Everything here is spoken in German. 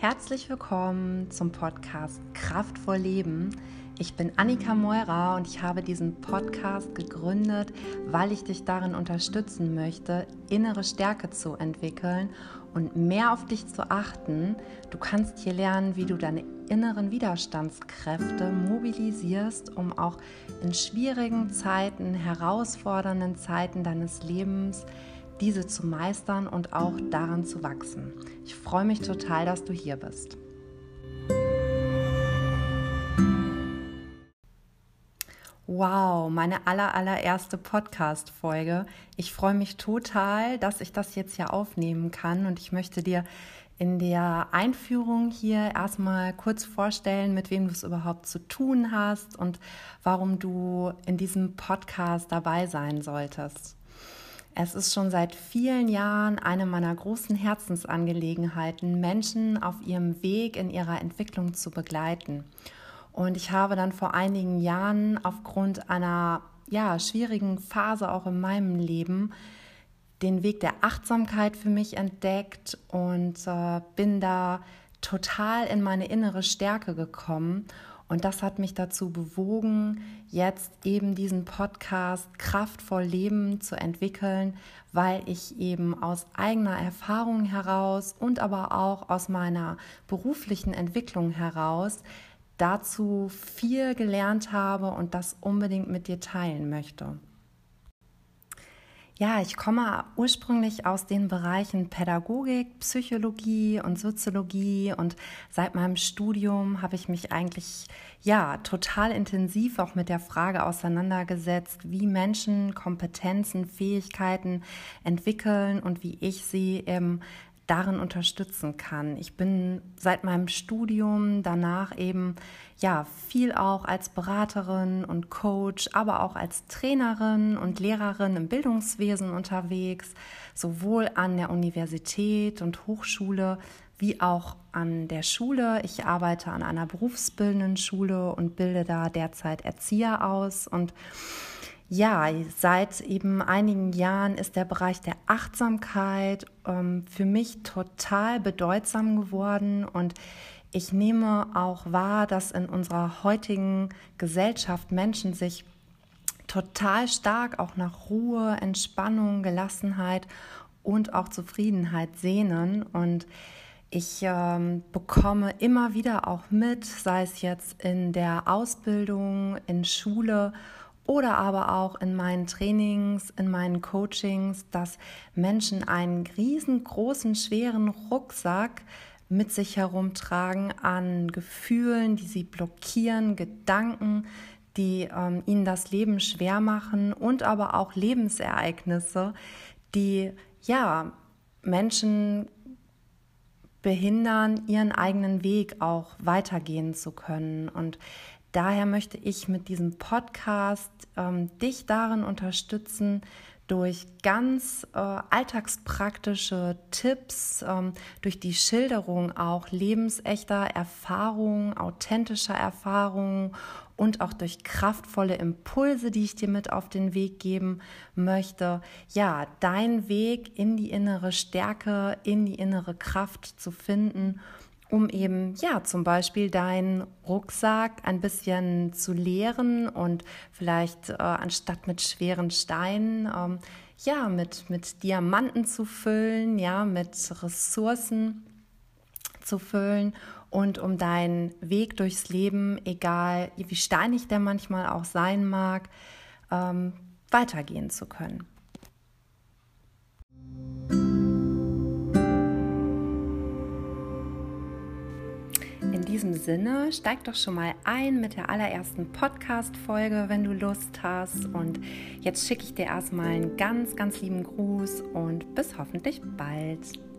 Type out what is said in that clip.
Herzlich willkommen zum Podcast Kraftvoll Leben. Ich bin Annika Meurer und ich habe diesen Podcast gegründet, weil ich dich darin unterstützen möchte, innere Stärke zu entwickeln und mehr auf dich zu achten. Du kannst hier lernen, wie du deine inneren Widerstandskräfte mobilisierst, um auch in schwierigen Zeiten, herausfordernden Zeiten deines Lebens diese zu meistern und auch daran zu wachsen. Ich freue mich total, dass du hier bist. Wow, meine aller, allererste Podcast-Folge. Ich freue mich total, dass ich das jetzt hier aufnehmen kann und ich möchte dir in der Einführung hier erstmal kurz vorstellen, mit wem du es überhaupt zu tun hast und warum du in diesem Podcast dabei sein solltest. Es ist schon seit vielen Jahren eine meiner großen Herzensangelegenheiten, Menschen auf ihrem Weg in ihrer Entwicklung zu begleiten. Und ich habe dann vor einigen Jahren aufgrund einer ja, schwierigen Phase auch in meinem Leben den Weg der Achtsamkeit für mich entdeckt und äh, bin da total in meine innere Stärke gekommen und das hat mich dazu bewogen, jetzt eben diesen Podcast Kraftvoll Leben zu entwickeln, weil ich eben aus eigener Erfahrung heraus und aber auch aus meiner beruflichen Entwicklung heraus dazu viel gelernt habe und das unbedingt mit dir teilen möchte. Ja, ich komme ursprünglich aus den Bereichen Pädagogik, Psychologie und Soziologie. Und seit meinem Studium habe ich mich eigentlich ja total intensiv auch mit der Frage auseinandergesetzt, wie Menschen Kompetenzen, Fähigkeiten entwickeln und wie ich sie im darin unterstützen kann. Ich bin seit meinem Studium danach eben ja viel auch als Beraterin und Coach, aber auch als Trainerin und Lehrerin im Bildungswesen unterwegs, sowohl an der Universität und Hochschule wie auch an der Schule. Ich arbeite an einer berufsbildenden Schule und bilde da derzeit Erzieher aus und ja, seit eben einigen Jahren ist der Bereich der Achtsamkeit ähm, für mich total bedeutsam geworden. Und ich nehme auch wahr, dass in unserer heutigen Gesellschaft Menschen sich total stark auch nach Ruhe, Entspannung, Gelassenheit und auch Zufriedenheit sehnen. Und ich ähm, bekomme immer wieder auch mit, sei es jetzt in der Ausbildung, in Schule oder aber auch in meinen Trainings, in meinen Coachings, dass Menschen einen riesengroßen, schweren Rucksack mit sich herumtragen an Gefühlen, die sie blockieren, Gedanken, die ähm, ihnen das Leben schwer machen und aber auch Lebensereignisse, die ja Menschen behindern, ihren eigenen Weg auch weitergehen zu können. Und Daher möchte ich mit diesem Podcast ähm, dich darin unterstützen, durch ganz äh, alltagspraktische Tipps, ähm, durch die Schilderung auch lebensechter Erfahrungen, authentischer Erfahrungen und auch durch kraftvolle Impulse, die ich dir mit auf den Weg geben möchte, ja, dein Weg in die innere Stärke, in die innere Kraft zu finden um eben ja zum Beispiel deinen Rucksack ein bisschen zu leeren und vielleicht äh, anstatt mit schweren Steinen ähm, ja mit mit Diamanten zu füllen, ja mit Ressourcen zu füllen und um deinen Weg durchs Leben, egal wie steinig der manchmal auch sein mag, ähm, weitergehen zu können. Diesem Sinne, steig doch schon mal ein mit der allerersten Podcast-Folge, wenn du Lust hast. Und jetzt schicke ich dir erstmal einen ganz, ganz lieben Gruß und bis hoffentlich bald.